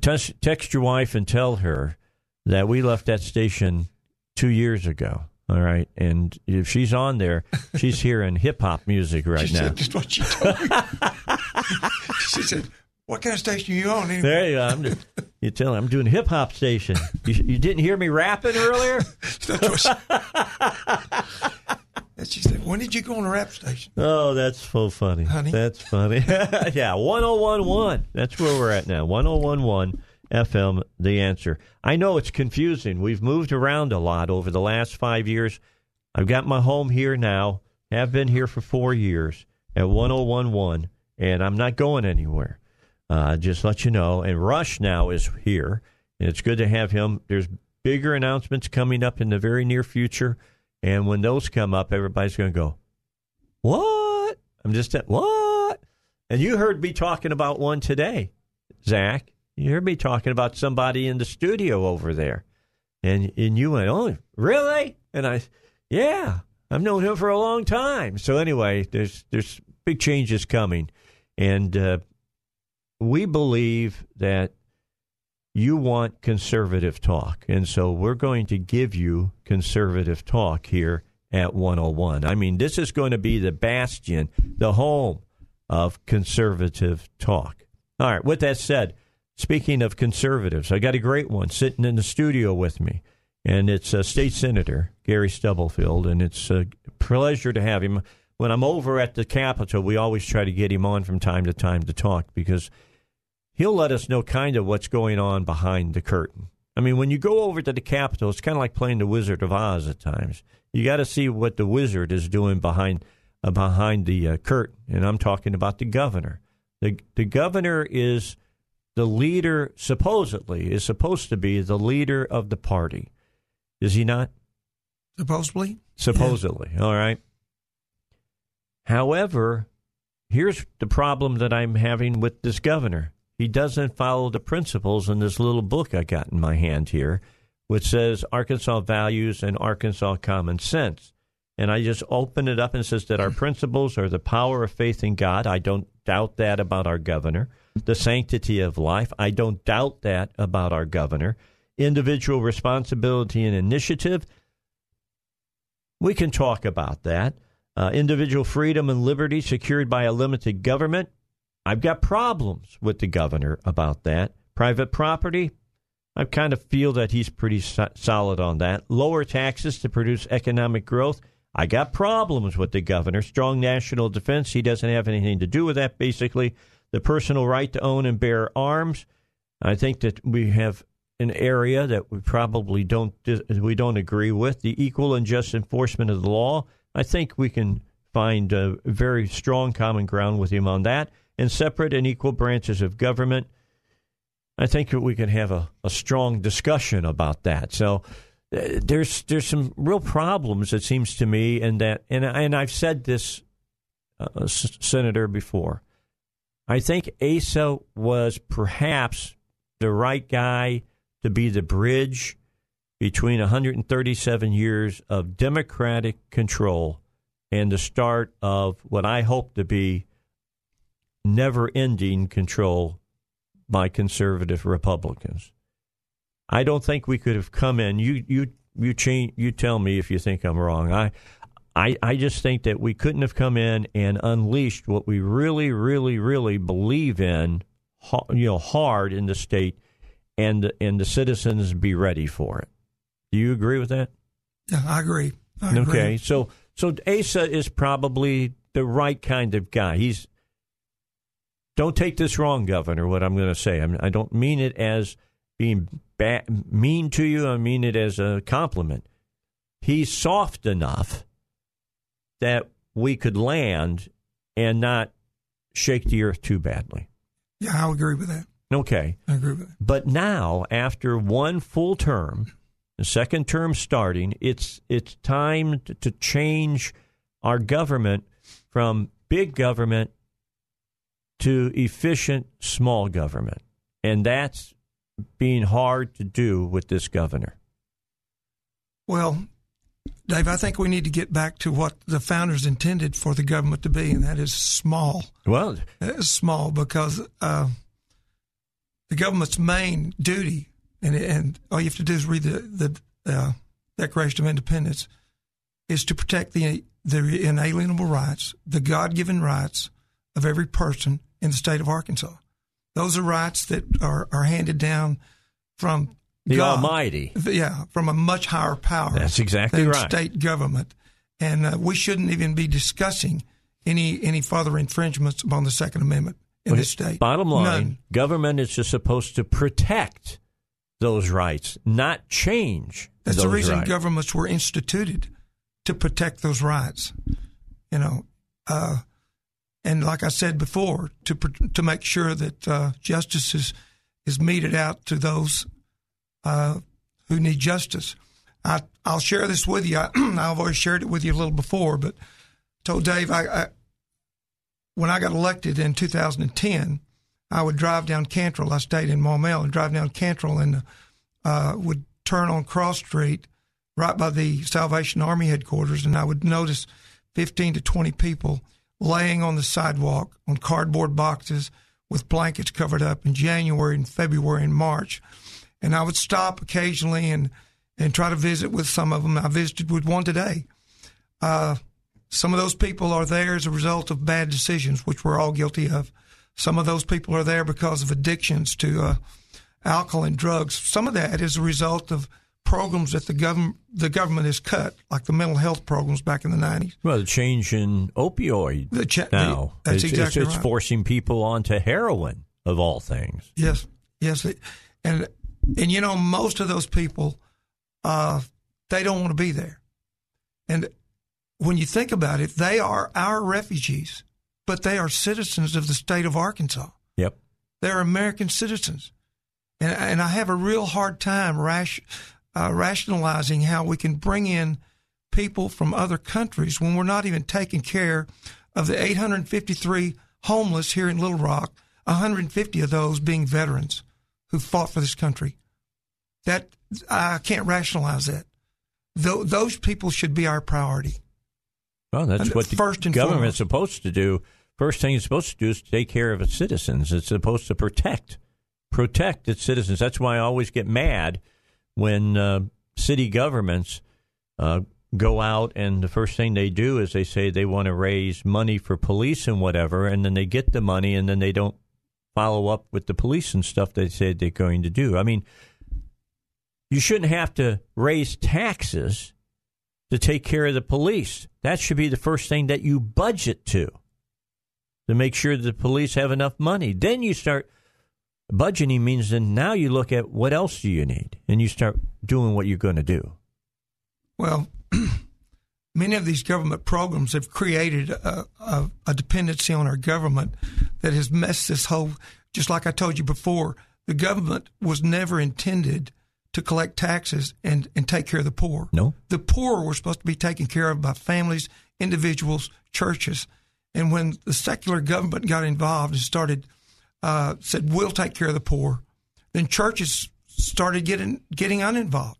Text, text your wife and tell her that we left that station two years ago. All right, and if she's on there, she's hearing hip hop music right she now. Said just what she told me. she said, "What kind of station are you on?" Anyway? There you go. I'm just, you tell her I'm doing hip hop station. You, you didn't hear me rapping earlier? That's what she, and she said, "When did you go on the rap station?" Oh, that's so funny. Honey? That's funny. yeah, 1011. That's where we're at now. 1011 FM, the answer. I know it's confusing. We've moved around a lot over the last five years. I've got my home here now, have been here for four years at 1011, and I'm not going anywhere. Uh, just let you know. And Rush now is here, and it's good to have him. There's bigger announcements coming up in the very near future. And when those come up, everybody's going to go, what? I'm just at what? And you heard me talking about one today, Zach. You heard me talking about somebody in the studio over there. And and you went, Oh, really? And I yeah, I've known him for a long time. So anyway, there's there's big changes coming. And uh, we believe that you want conservative talk. And so we're going to give you conservative talk here at 101. I mean, this is going to be the bastion, the home of conservative talk. All right, with that said, speaking of conservatives, I got a great one sitting in the studio with me, and it's uh, State Senator Gary Stubblefield, and it's a pleasure to have him. When I'm over at the Capitol, we always try to get him on from time to time to talk because he'll let us know kind of what's going on behind the curtain. I mean, when you go over to the Capitol, it's kind of like playing the Wizard of Oz at times. You got to see what the wizard is doing behind uh, behind the uh, curtain, and I'm talking about the governor. the The governor is the leader, supposedly, is supposed to be the leader of the party. Is he not? Supposedly. Supposedly. All right. However, here's the problem that I'm having with this governor. He doesn't follow the principles in this little book I got in my hand here, which says Arkansas values and Arkansas common sense. And I just open it up and says that our principles are the power of faith in God. I don't doubt that about our governor. The sanctity of life. I don't doubt that about our governor. Individual responsibility and initiative. We can talk about that. Uh, individual freedom and liberty secured by a limited government. I've got problems with the governor about that. Private property, I kind of feel that he's pretty so- solid on that. Lower taxes to produce economic growth. I got problems with the governor. Strong national defense. He doesn't have anything to do with that, basically. The personal right to own and bear arms. I think that we have an area that we probably don't we don't agree with. The equal and just enforcement of the law. I think we can find a very strong common ground with him on that. And separate and equal branches of government. I think that we can have a, a strong discussion about that. So uh, there's there's some real problems it seems to me, and that and and I've said this, uh, S- Senator, before. I think Asa was perhaps the right guy to be the bridge between 137 years of Democratic control and the start of what I hope to be never ending control by conservative Republicans. I don't think we could have come in. You you you change. You tell me if you think I'm wrong. I. I, I just think that we couldn't have come in and unleashed what we really, really, really believe in, you know, hard in the state, and and the citizens be ready for it. Do you agree with that? Yeah, I agree. I okay, agree. so so Asa is probably the right kind of guy. He's don't take this wrong, Governor. What I'm going to say, I'm, I don't mean it as being ba- mean to you. I mean it as a compliment. He's soft enough that we could land and not shake the earth too badly. Yeah, I agree with that. Okay. I agree with that. But now, after one full term, the second term starting, it's it's time to change our government from big government to efficient small government. And that's being hard to do with this governor. Well, Dave, I think we need to get back to what the founders intended for the government to be, and that is small. Well, That is small because uh, the government's main duty, and and all you have to do is read the the uh, Declaration of Independence, is to protect the the inalienable rights, the God given rights of every person in the state of Arkansas. Those are rights that are, are handed down from the God, Almighty. Yeah, from a much higher power. That's exactly than right. State government, and uh, we shouldn't even be discussing any any further infringements upon the Second Amendment in this state. Bottom line, None. government is just supposed to protect those rights, not change. That's the reason rights. governments were instituted to protect those rights. You know, uh, and like I said before, to to make sure that uh, justice is is meted out to those uh, who need justice. I, I'll share this with you. I, I've always shared it with you a little before, but told Dave I, I when I got elected in 2010, I would drive down Cantrell. I stayed in Maumelle and drive down Cantrell and uh, would turn on Cross Street right by the Salvation Army headquarters, and I would notice 15 to 20 people laying on the sidewalk on cardboard boxes with blankets covered up in January and February and March. And I would stop occasionally and, and try to visit with some of them. I visited with one today. Uh, some of those people are there as a result of bad decisions, which we're all guilty of. Some of those people are there because of addictions to uh, alcohol and drugs. Some of that is a result of programs that the government the government has cut, like the mental health programs back in the nineties. Well, the change in opioid The cha- now. the- that's it's, exactly it's, it's right. forcing people onto heroin, of all things. Yes, yes, and and you know most of those people, uh, they don't want to be there, and when you think about it, they are our refugees, but they are citizens of the state of Arkansas. Yep. They're American citizens, and and I have a real hard time rash, uh, rationalizing how we can bring in people from other countries when we're not even taking care of the 853 homeless here in Little Rock, 150 of those being veterans who fought for this country. That I can't rationalize that. Tho- those people should be our priority. Well, that's And what the first and government's foremost. supposed to do. First thing it's supposed to do is take care of its citizens. It's supposed to protect, protect its citizens. That's why I always get mad when uh, city governments uh, go out and the first thing they do is they say they want to raise money for police and whatever, and then they get the money and then they don't follow up with the police and stuff they said they're going to do. I mean, you shouldn't have to raise taxes to take care of the police. That should be the first thing that you budget to, to make sure that the police have enough money. Then you start budgeting means then now you look at what else do you need and you start doing what you're going to do. Well, many of these government programs have created a, a, a dependency on our government that has messed this whole. Just like I told you before, the government was never intended to collect taxes and, and take care of the poor. No. The poor were supposed to be taken care of by families, individuals, churches. And when the secular government got involved and started, uh, said, we'll take care of the poor, then churches started getting, getting uninvolved.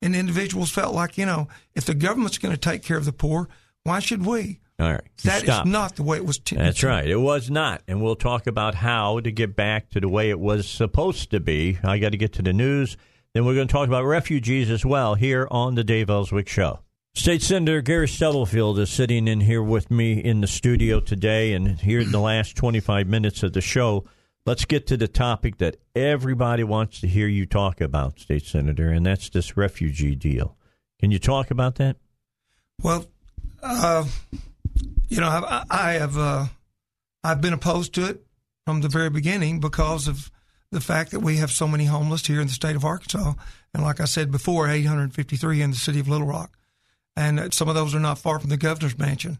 And individuals felt like, you know, if the government's going to take care of the poor, why should we? All right. That is not the way it was. T- That's right. It was not. And we'll talk about how to get back to the way it was supposed to be. I got to get to the news. Then we're going to talk about refugees as well here on the Dave Elswick Show. State Senator Gary Stubblefield is sitting in here with me in the studio today. And here in the last 25 minutes of the show, let's get to the topic that everybody wants to hear you talk about, State Senator, and that's this refugee deal. Can you talk about that? Well, uh, you know, I, I have uh, I've been opposed to it from the very beginning because of the fact that we have so many homeless here in the state of Arkansas, and like I said before, 853 in the city of Little Rock, and uh, some of those are not far from the governor's mansion,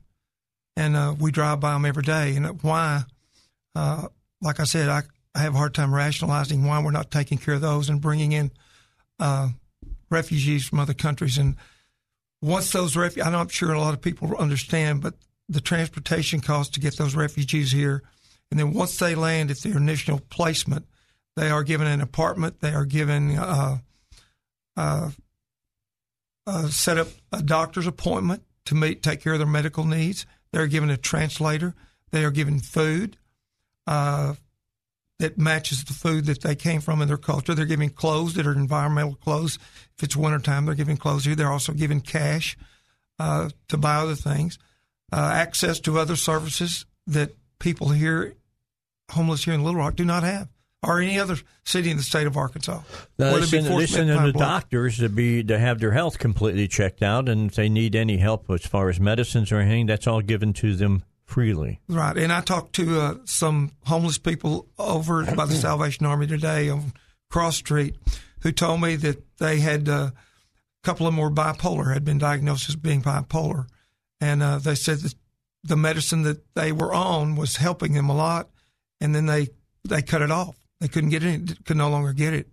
and uh, we drive by them every day. And why? Uh, like I said, I, I have a hard time rationalizing why we're not taking care of those and bringing in uh, refugees from other countries and once those refugees, I'm sure a lot of people understand, but the transportation costs to get those refugees here, and then once they land at their initial placement, they are given an apartment. They are given uh, set up a doctor's appointment to meet take care of their medical needs. They are given a translator. They are given food. Uh, that matches the food that they came from in their culture. They're giving clothes that are environmental clothes. If it's wintertime, they're giving clothes here. They're also giving cash uh, to buy other things, uh, access to other services that people here, homeless here in Little Rock, do not have or any other city in the state of Arkansas. Now, they send, they send the doctors to be to have their health completely checked out, and if they need any help as far as medicines or anything, that's all given to them freely. Right, and I talked to uh, some homeless people over by the Salvation Army today on Cross Street, who told me that they had uh, a couple of them were bipolar, had been diagnosed as being bipolar, and uh, they said that the medicine that they were on was helping them a lot, and then they they cut it off they couldn't get it, could no longer get it.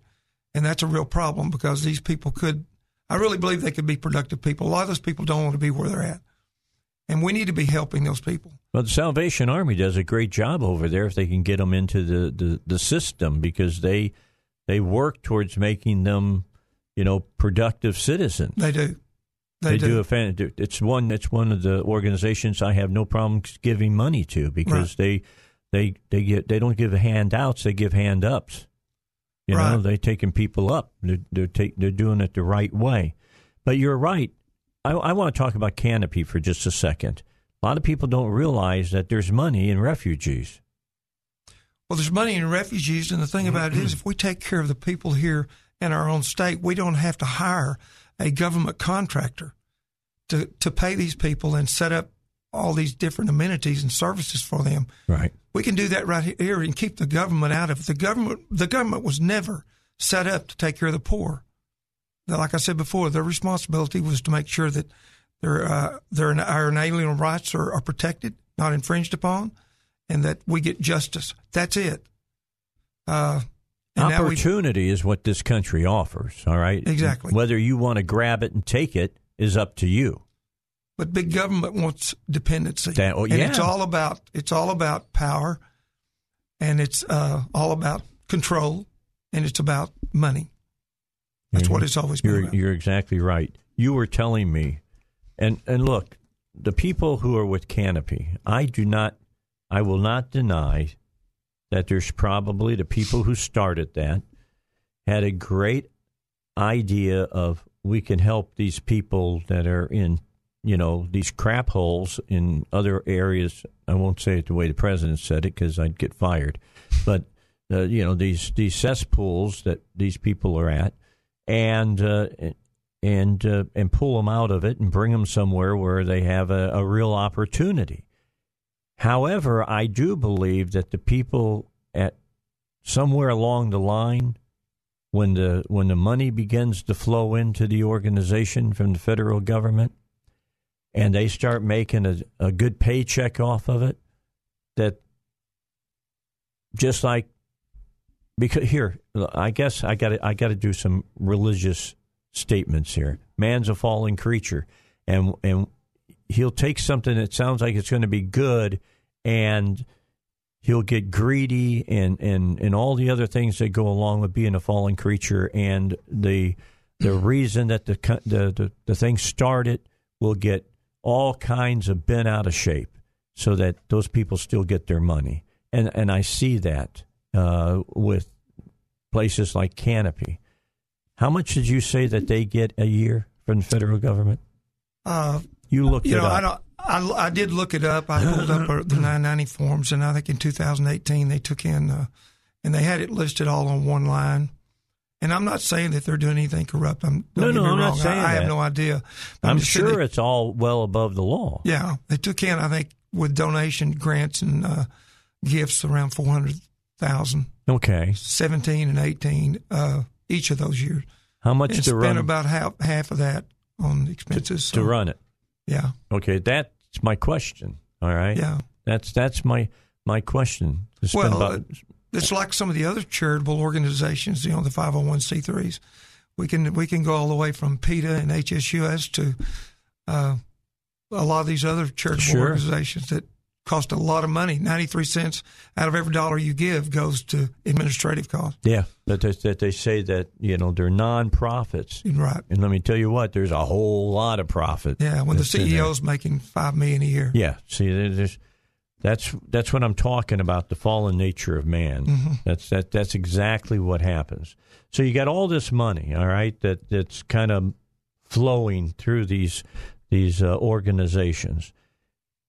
And that's a real problem because these people could, I really believe they could be productive people. A lot of those people don't want to be where they're at. And we need to be helping those people. Well, the Salvation Army does a great job over there if they can get them into the, the, the system because they they work towards making them, you know, productive citizens. They do. They, they do. do. a fan. It's one. It's one of the organizations I have no problem giving money to because right. they they they get they don't give handouts; they give hand ups. You right. know, they're taking people up. They're they're, take, they're doing it the right way. But you're right. I, I want to talk about Canopy for just a second. A lot of people don't realize that there's money in refugees. Well, there's money in refugees, and the thing about it is, if we take care of the people here in our own state, we don't have to hire a government contractor to to pay these people and set up all these different amenities and services for them. Right. We can do that right here and keep the government out of it. The government, the government was never set up to take care of the poor. Like I said before, their responsibility was to make sure that their uh, their our alien rights are, are protected, not infringed upon, and that we get justice. That's it. Uh, Opportunity is what this country offers. All right, exactly. Whether you want to grab it and take it is up to you. But big government wants dependency, that, oh, yeah. and it's all about it's all about power, and it's uh, all about control, and it's about money. That's mm-hmm. what it's always been. You're, about. you're exactly right. You were telling me, and and look, the people who are with Canopy, I do not, I will not deny that there's probably the people who started that had a great idea of we can help these people that are in you know, these crap holes in other areas. I won't say it the way the president said it because I'd get fired. But uh, you know, these these cesspools that these people are at, and uh, and uh, and pull them out of it and bring them somewhere where they have a, a real opportunity. However, I do believe that the people at somewhere along the line when the when the money begins to flow into the organization from the federal government and they start making a, a good paycheck off of it, that just like because here, I guess I got I got to do some religious statements here. Man's a fallen creature, and and he'll take something that sounds like it's going to be good, and he'll get greedy and and and all the other things that go along with being a fallen creature, and the the reason that the the the, the thing started will get all kinds of bent out of shape so that those people still get their money. And, and I see that uh, with places like Canopy. How much did you say that they get a year from the federal government? Uh, you looked you it know, up. I, don't, I, I, did look it up. I pulled up the 990 forms, and I think in 2018 they took in, uh, and they had it listed all on one line. And I'm not saying that they're doing anything corrupt. I'm, no, no, I'm wrong. not saying I, I have no idea. I'm, I'm sure they, it's all well above the law. Yeah, they took in, I think, with donation grants and uh, gifts around four hundred thousand. Okay, seventeen and eighteen uh, each of those years. How much and to spent run? about half half of that on expenses to, so. to run it. Yeah. Okay, that's my question. All right. Yeah. That's that's my my question. Well, about, it's like some of the other charitable organizations, you know, the 501c3s. We can we can go all the way from PETA and HSUS to uh, a lot of these other charitable sure. organizations that cost a lot of money. 93 cents out of every dollar you give goes to administrative costs. Yeah, that they, that they say that, you know, they're non-profits. Right. And let me tell you what, there's a whole lot of profit. Yeah, when the CEO's making 5 million a year. Yeah, see there's That's that's what I'm talking about. The fallen nature of man. Mm-hmm. That's that. That's exactly what happens. So you got all this money, all right, that that's kind of flowing through these these uh, organizations.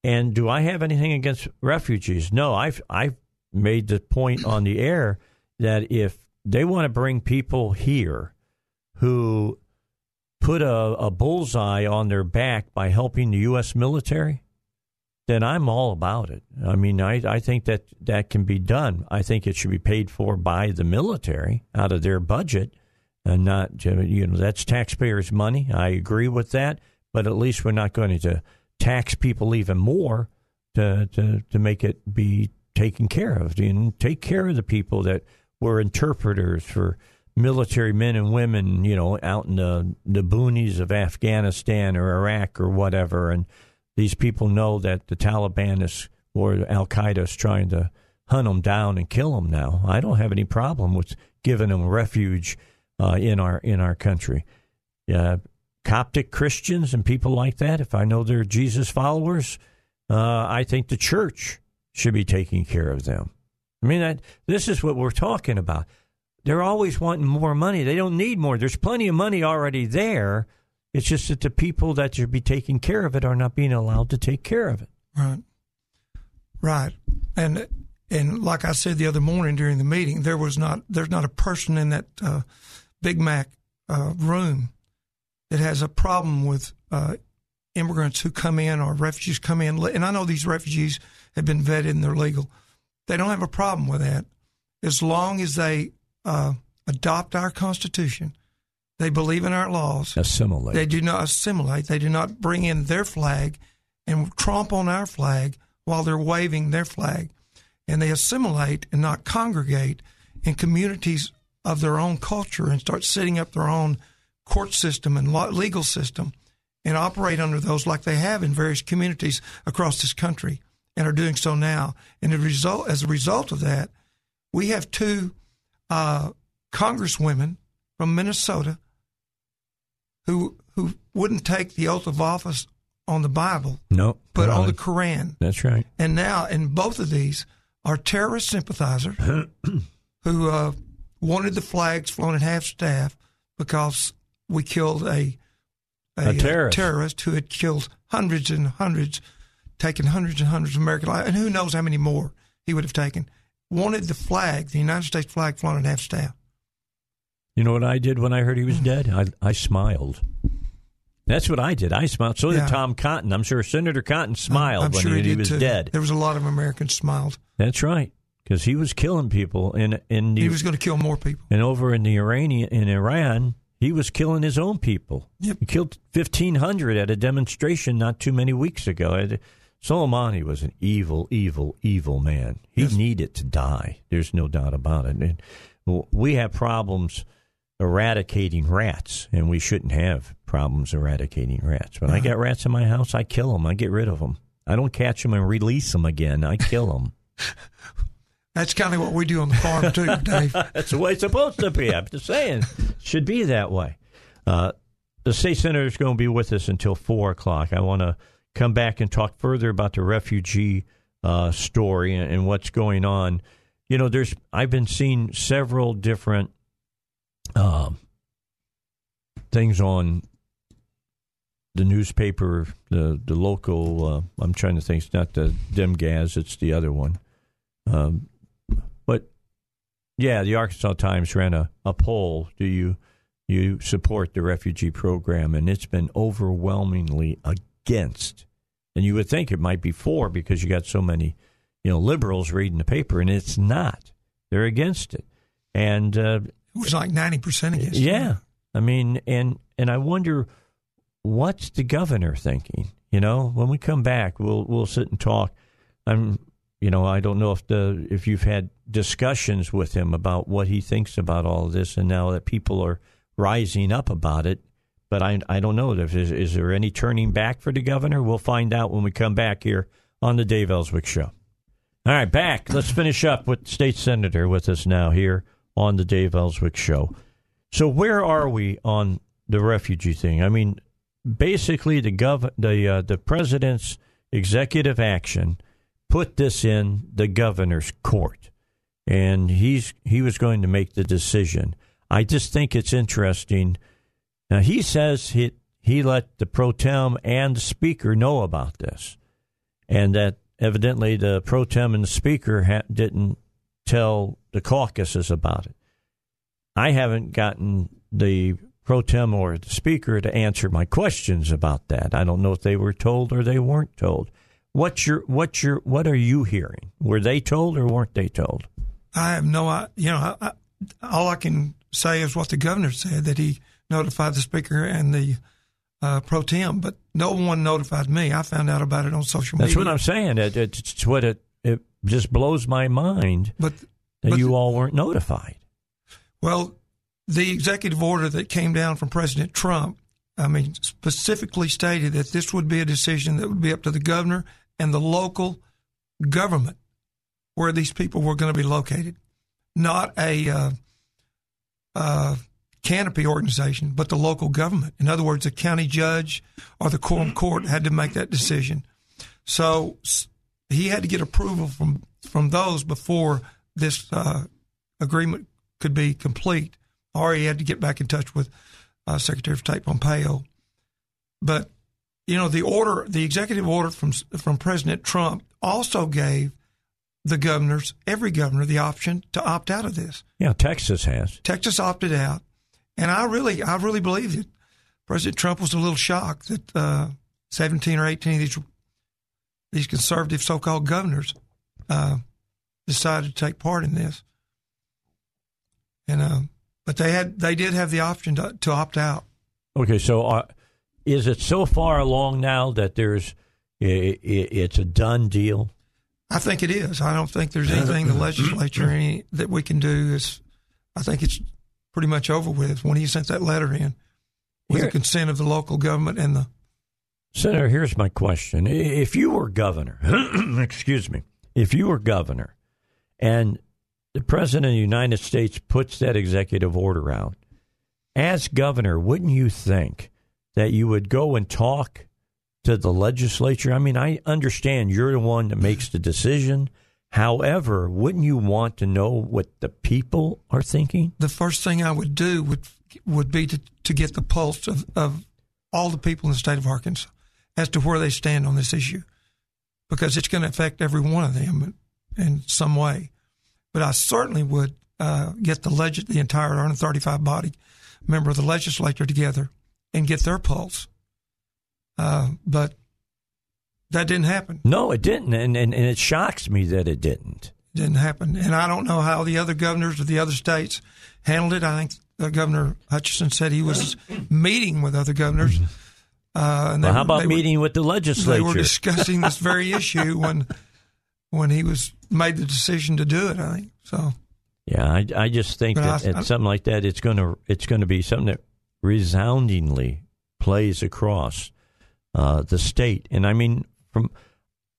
And do I have anything against refugees? No, I've I've made the point on the air that if they want to bring people here who put a, a bullseye on their back by helping the U.S. military, then I'm all about it. I mean, I, I think that that can be done. I think it should be paid for by the military out of their budget and not, you know, that's taxpayers' money. I agree with that, but at least we're not going to tax people even more to, to, to make it be taken care of and take care of the people that were interpreters for military men and women, you know, out in the, the boonies of Afghanistan or Iraq or whatever. And these people know that the Taliban is or Al Qaeda is trying to hunt them down and kill them now. I don't have any problem with giving them refuge uh, in our in our country. Uh, Coptic Christians and people like that, if I know they're Jesus followers, uh, I think the church should be taking care of them. I mean, that, this is what we're talking about. They're always wanting more money. They don't need more. There's plenty of money already there. It's just that the people that should be taking care of it are not being allowed to take care of it. Right. Right. And and like I said the other morning during the meeting, there was not there's not a person in that uh, Big Mac uh, room that has a problem with uh, immigrants who come in or refugees come in. And I know these refugees have been vetted and they're legal. They don't have a problem with that as long as they uh, adopt our Constitution. They believe in our laws. Assimilate. They do not assimilate. They do not bring in their flag and tromp on our flag while they're waving their flag. And they assimilate and not congregate in communities of their own culture and start setting up their own court system and legal system and operate under those like they have in various communities across this country and are doing so now. And as a result, as a result of that, we have two uh, congresswomen from Minnesota who who wouldn't take the oath of office on the Bible, no, but on the Koran. That's right. And now, and both of these are terrorist sympathizers who uh, wanted the flags flown at half staff because we killed a a, a terrorist. terrorist who had killed hundreds and hundreds, taken hundreds and hundreds of American lives, and who knows how many more he would have taken. Wanted the flag, the United States flag, flown at half staff. You know what I did when I heard he was dead? I, I smiled. That's what I did. I smiled. So Yeah. did Tom Cotton. I'm sure Senator Cotton smiled I'm when sure he, he, did was too. dead. There was a lot of Americans smiled. That's right, because he was killing people in in the He was going to kill more people. and over in the Iranian in Iran, he was killing his own people. Yep. He killed 1,500 at a demonstration not too many weeks ago. Soleimani was an evil, evil, evil man. He Yes. needed to die. There's no doubt about it. And we have problems eradicating rats, and we shouldn't have problems eradicating rats. When I got rats in my house, I kill them. I get rid of them. I don't catch them and release them again. I kill them. That's kind of what we do on the farm too, Dave. That's the way it's supposed to be. I'm just saying, should be that way. Uh, the state senator is going to be with us until four o'clock. I want to come back and talk further about the refugee uh, story and, and what's going on. You know, there's I've been seeing several different um, things on the newspaper, the the local. Uh, I'm trying to think. It's not the Demgaz. It's the other one. Um, but yeah, the Arkansas Times ran a, a poll. Do you you support the refugee program? And it's been overwhelmingly against. And you would think it might be for because you got so many, you know, liberals reading the paper, and it's not. They're against it. And uh, It was like ninety percent against. it. yeah, I mean, and and I wonder what's the governor thinking. You know, when we come back, we'll we'll sit and talk. I'm, you know, I don't know if the if you've had discussions with him about what he thinks about all this, and now that people are rising up about it. But I I don't know. If is, is there any turning back for the governor? We'll find out when we come back here on the Dave Elswick Show. All right, back. Let's finish up with State Senator with us now here on the Dave Elswick Show. So where are we on the refugee thing? I mean, basically the gov the uh, the president's executive action put this in the governor's court, and he's he was going to make the decision. I just think it's interesting. Now he says he he let the pro tem and the speaker know about this, and that evidently the pro tem and the speaker ha- didn't tell the caucuses about it. I haven't gotten the pro tem or the speaker to answer my questions about that. I don't know if they were told or they weren't told. What's your what's your what are you hearing? Were they told or weren't they told? I have no, I, you know, I, all I can say is what the governor said that he notified the speaker and the uh, pro tem, but no one notified me. I found out about it on social That's media. That's what I'm saying. It, it's what it it just blows my mind But that but you all weren't notified. Well, the executive order that came down from President Trump, I mean, specifically stated that this would be a decision that would be up to the governor and the local government where these people were going to be located, not a uh, uh, canopy organization, but the local government. In other words, the county judge or the quorum court had to make that decision. So he had to get approval from from those before this uh, agreement could be complete, or he had to get back in touch with uh, Secretary of State Pompeo. But you know, the order, the executive order from from President Trump also gave the governors, every governor, the option to opt out of this. Yeah, Texas has. Texas opted out, and I really, I really believe that President Trump was a little shocked that uh, seventeen or eighteen of these these conservative so-called governors uh, decided to take part in this. And uh, but they had, they did have the option to, to opt out. Okay, so uh, is it so far along now that there's i i it's a done deal? I think it is. I don't think there's anything the legislature any, that we can do. Is I think it's pretty much over with when he sent that letter in with Here- the consent of the local government and the Senator, here's my question. If you were governor, excuse me, if you were governor and the President of the United States puts that executive order out, as governor, wouldn't you think that you would go and talk to the legislature? I mean, I understand you're the one that makes the decision. However, wouldn't you want to know what the people are thinking? the first thing I would do would would be to, to get the pulse of, of all the people in the state of Arkansas as to where they stand on this issue, because it's going to affect every one of them in, some way. But I certainly would uh, get the legis- the entire 135 body member of the legislature together and get their pulse. Uh, but that didn't happen. No, it didn't, and, and, and it shocks me that it didn't. didn't happen. And I don't know how the other governors of the other states handled it. I think uh, Governor Hutchinson said he was meeting with other governors. Uh, and Well, how were- about were- meeting with the legislature? They were discussing this very issue when when he was made the decision to do it. I think so. Yeah, I, I just think But that I- at something like that, it's going to it's to be something that resoundingly plays across uh, the state. And I mean, from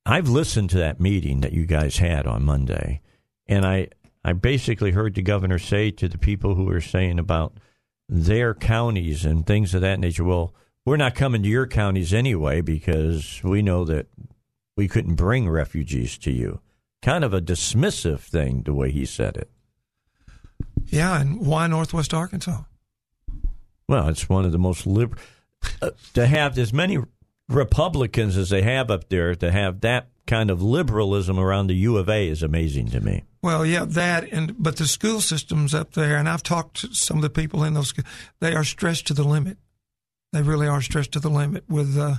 I've listened to that meeting that you guys had on Monday, and I I basically heard the governor say to the people who were saying about their counties and things of that nature. Well, we're not coming to your counties anyway because we know that we couldn't bring refugees to you. Kind of a dismissive thing, the way he said it. Yeah, and why Northwest Arkansas? Well, it's one of the most liberal uh, to have as many Republicans as they have up there to have that kind of liberalism around the U of A is amazing to me. Well, yeah, that and but the school systems up there, and I've talked to some of the people in those. They are stressed to the limit. They really are stressed to the limit. With, uh,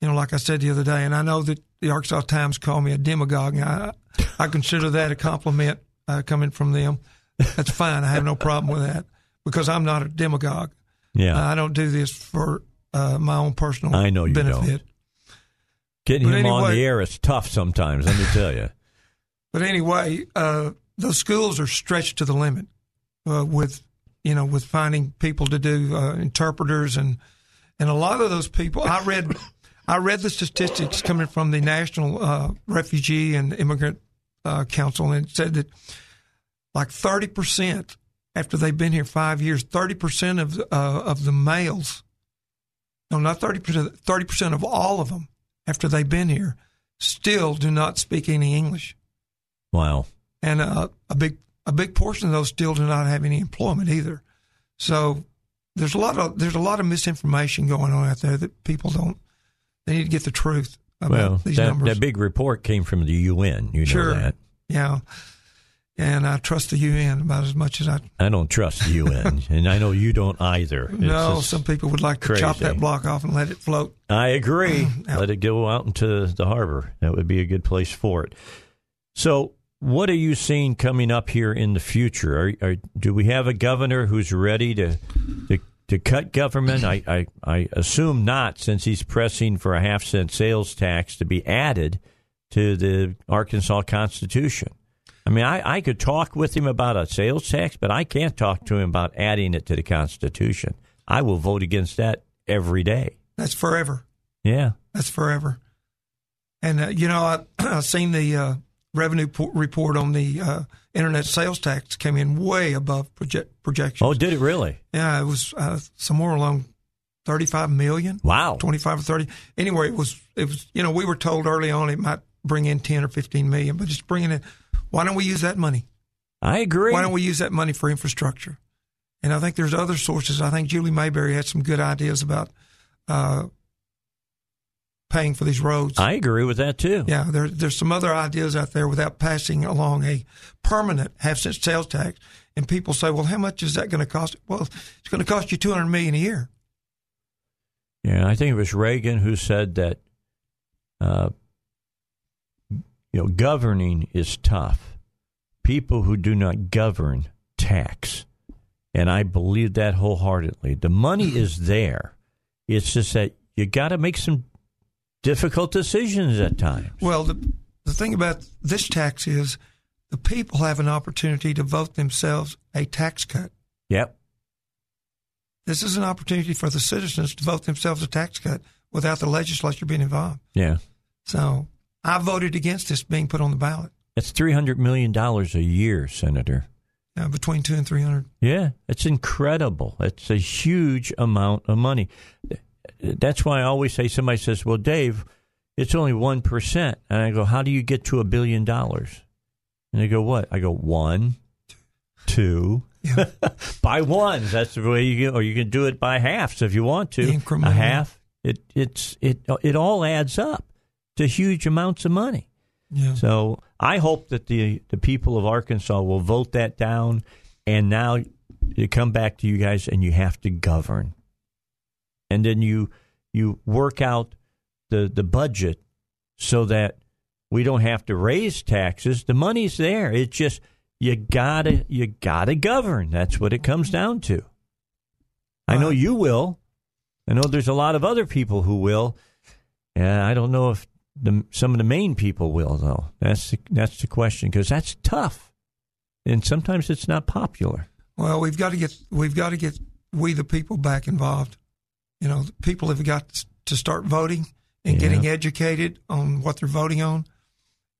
you know, like I said the other day, and I know that the Arkansas Times called me a demagogue. And I I consider that a compliment uh, coming from them. That's fine. I have no problem with that because I'm not a demagogue. Yeah, I don't do this for uh, my own personal I know you benefit. don't. getting but him on the air is tough sometimes. Let me tell you. But anyway, uh, those schools are stretched to the limit uh, with you know with finding people to do uh, interpreters and and a lot of those people. I read I read the statistics coming from the National uh, Refugee and Immigrant uh, Council, and it said that like thirty percent after they've been here five years, thirty percent of uh, of the males, no, not thirty percent, thirty percent of all of them after they've been here still do not speak any English, Wow. and uh, a big a big portion of those still do not have any employment either. So there's a lot of there's a lot of misinformation going on out there that people don't. They need to get the truth about Well, these that, numbers. that big report came from the UN. You know Sure. that. yeah, and I trust the UN about as much as I. I don't trust the UN, and I know you don't either. It's no, some people would like to chop that block off and let it float. I agree. Let it go out into the harbor. That would be a good place for it. So, what are you seeing coming up here in the future? Are, are, do we have a governor who's ready to to, to cut government? I, I, I assume not, since he's pressing for a half cent sales tax to be added to the Arkansas Constitution. I mean, I, I could talk with him about a sales tax, but I can't talk to him about adding it to the Constitution. I will vote against that every day. That's forever. Yeah. That's forever. And uh, you know, I I seen the uh, revenue po- report on the uh, internet sales tax came in way above project projections. Oh, did it really? yeah, it was uh, somewhere along thirty-five million, Wow. twenty-five or thirty. Anyway, it was it was you know we were told early on it might bring in ten or fifteen million, but it's bringing in. Why don't we use that money? I agree. Why don't we use that money for infrastructure? And I think there's other sources. I think Julie Mayberry had some good ideas about uh, paying for these roads. I agree with that too. Yeah, there, there's some other ideas out there without passing along a permanent half cent sales tax. And people say, well, how much is that going to cost? Well, it's going to cost you 200 million a year. Yeah, I think it was Reagan who said that uh, you know governing is tough. People who do not govern tax. And I believe that wholeheartedly. The money is there. It's just that you got to make some difficult decisions at times. Well, the, the thing about this tax is the people have an opportunity to vote themselves a tax cut. Yep. This is an opportunity for the citizens to vote themselves a tax cut without the legislature being involved. Yeah. So I voted against this being put on the ballot. That's $300 million a year, Senator. Uh, between two and three hundred. Yeah, it's incredible. It's a huge amount of money. That's why I always say somebody says, "Well, Dave, it's only 1%." percent," And I go, "How do you get to a billion dollars?" And they go, "What?" I go, "1 2 Yeah. by ones. That's the way you get or you can do it by halves if you want to. A half. It it's it it all adds up to huge amounts of money. Yeah. So I hope that the the people of Arkansas will vote that down, and now you come back to you guys, and you have to govern, and then you you work out the the budget so that we don't have to raise taxes. The money's there. It's just you gotta you gotta govern. That's what it comes mm-hmm. down to. I know you will. I know there's a lot of other people who will. And I don't know if the some of the main people will though. That's the, that's the question because that's tough, and sometimes it's not popular. Well, we've got to get we've got to get we the people back involved. You know, people have got to start voting and Yeah. getting educated on what they're voting on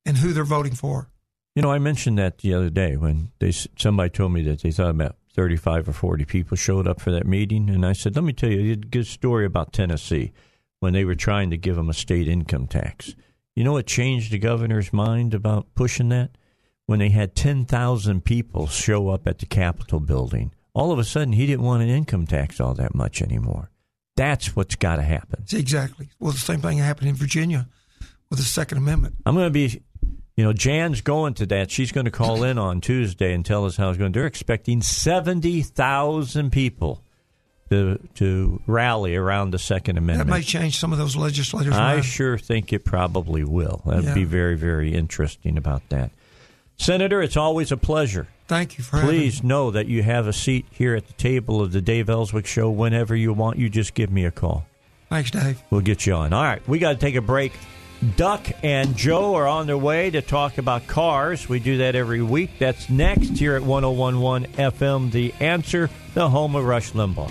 and who they're voting for. You know, I mentioned that the other day when they somebody told me that they thought about thirty five or forty people showed up for that meeting, and I said, "Let me tell you a good story about Tennessee when they were trying to give them a state income tax." You know what changed the governor's mind about pushing that? When they had 10,000 people show up at the Capitol building, all of a sudden he didn't want an income tax all that much anymore. That's what's got to happen. Exactly. Well, the same thing happened in Virginia with the Second Amendment. I'm going to be, you know, Jan's going to that. She's going to call in on Tuesday and tell us how it's going. They're expecting 70,000 people to to rally around the Second Amendment. That may change some of those legislators' I minds. sure think it probably will. That'd Yeah. be very, very interesting about that. Senator, it's always a pleasure. Thank you for Please know that you have a seat here at the table of the Dave Elswick Show whenever you want. You just give me a call. Thanks, Dave. We'll get you on. All right, we got to take a break. Duck and Joe are on their way to talk about cars. We do that every week. That's next here at 1011 FM. The answer, the home of Rush Limbaugh.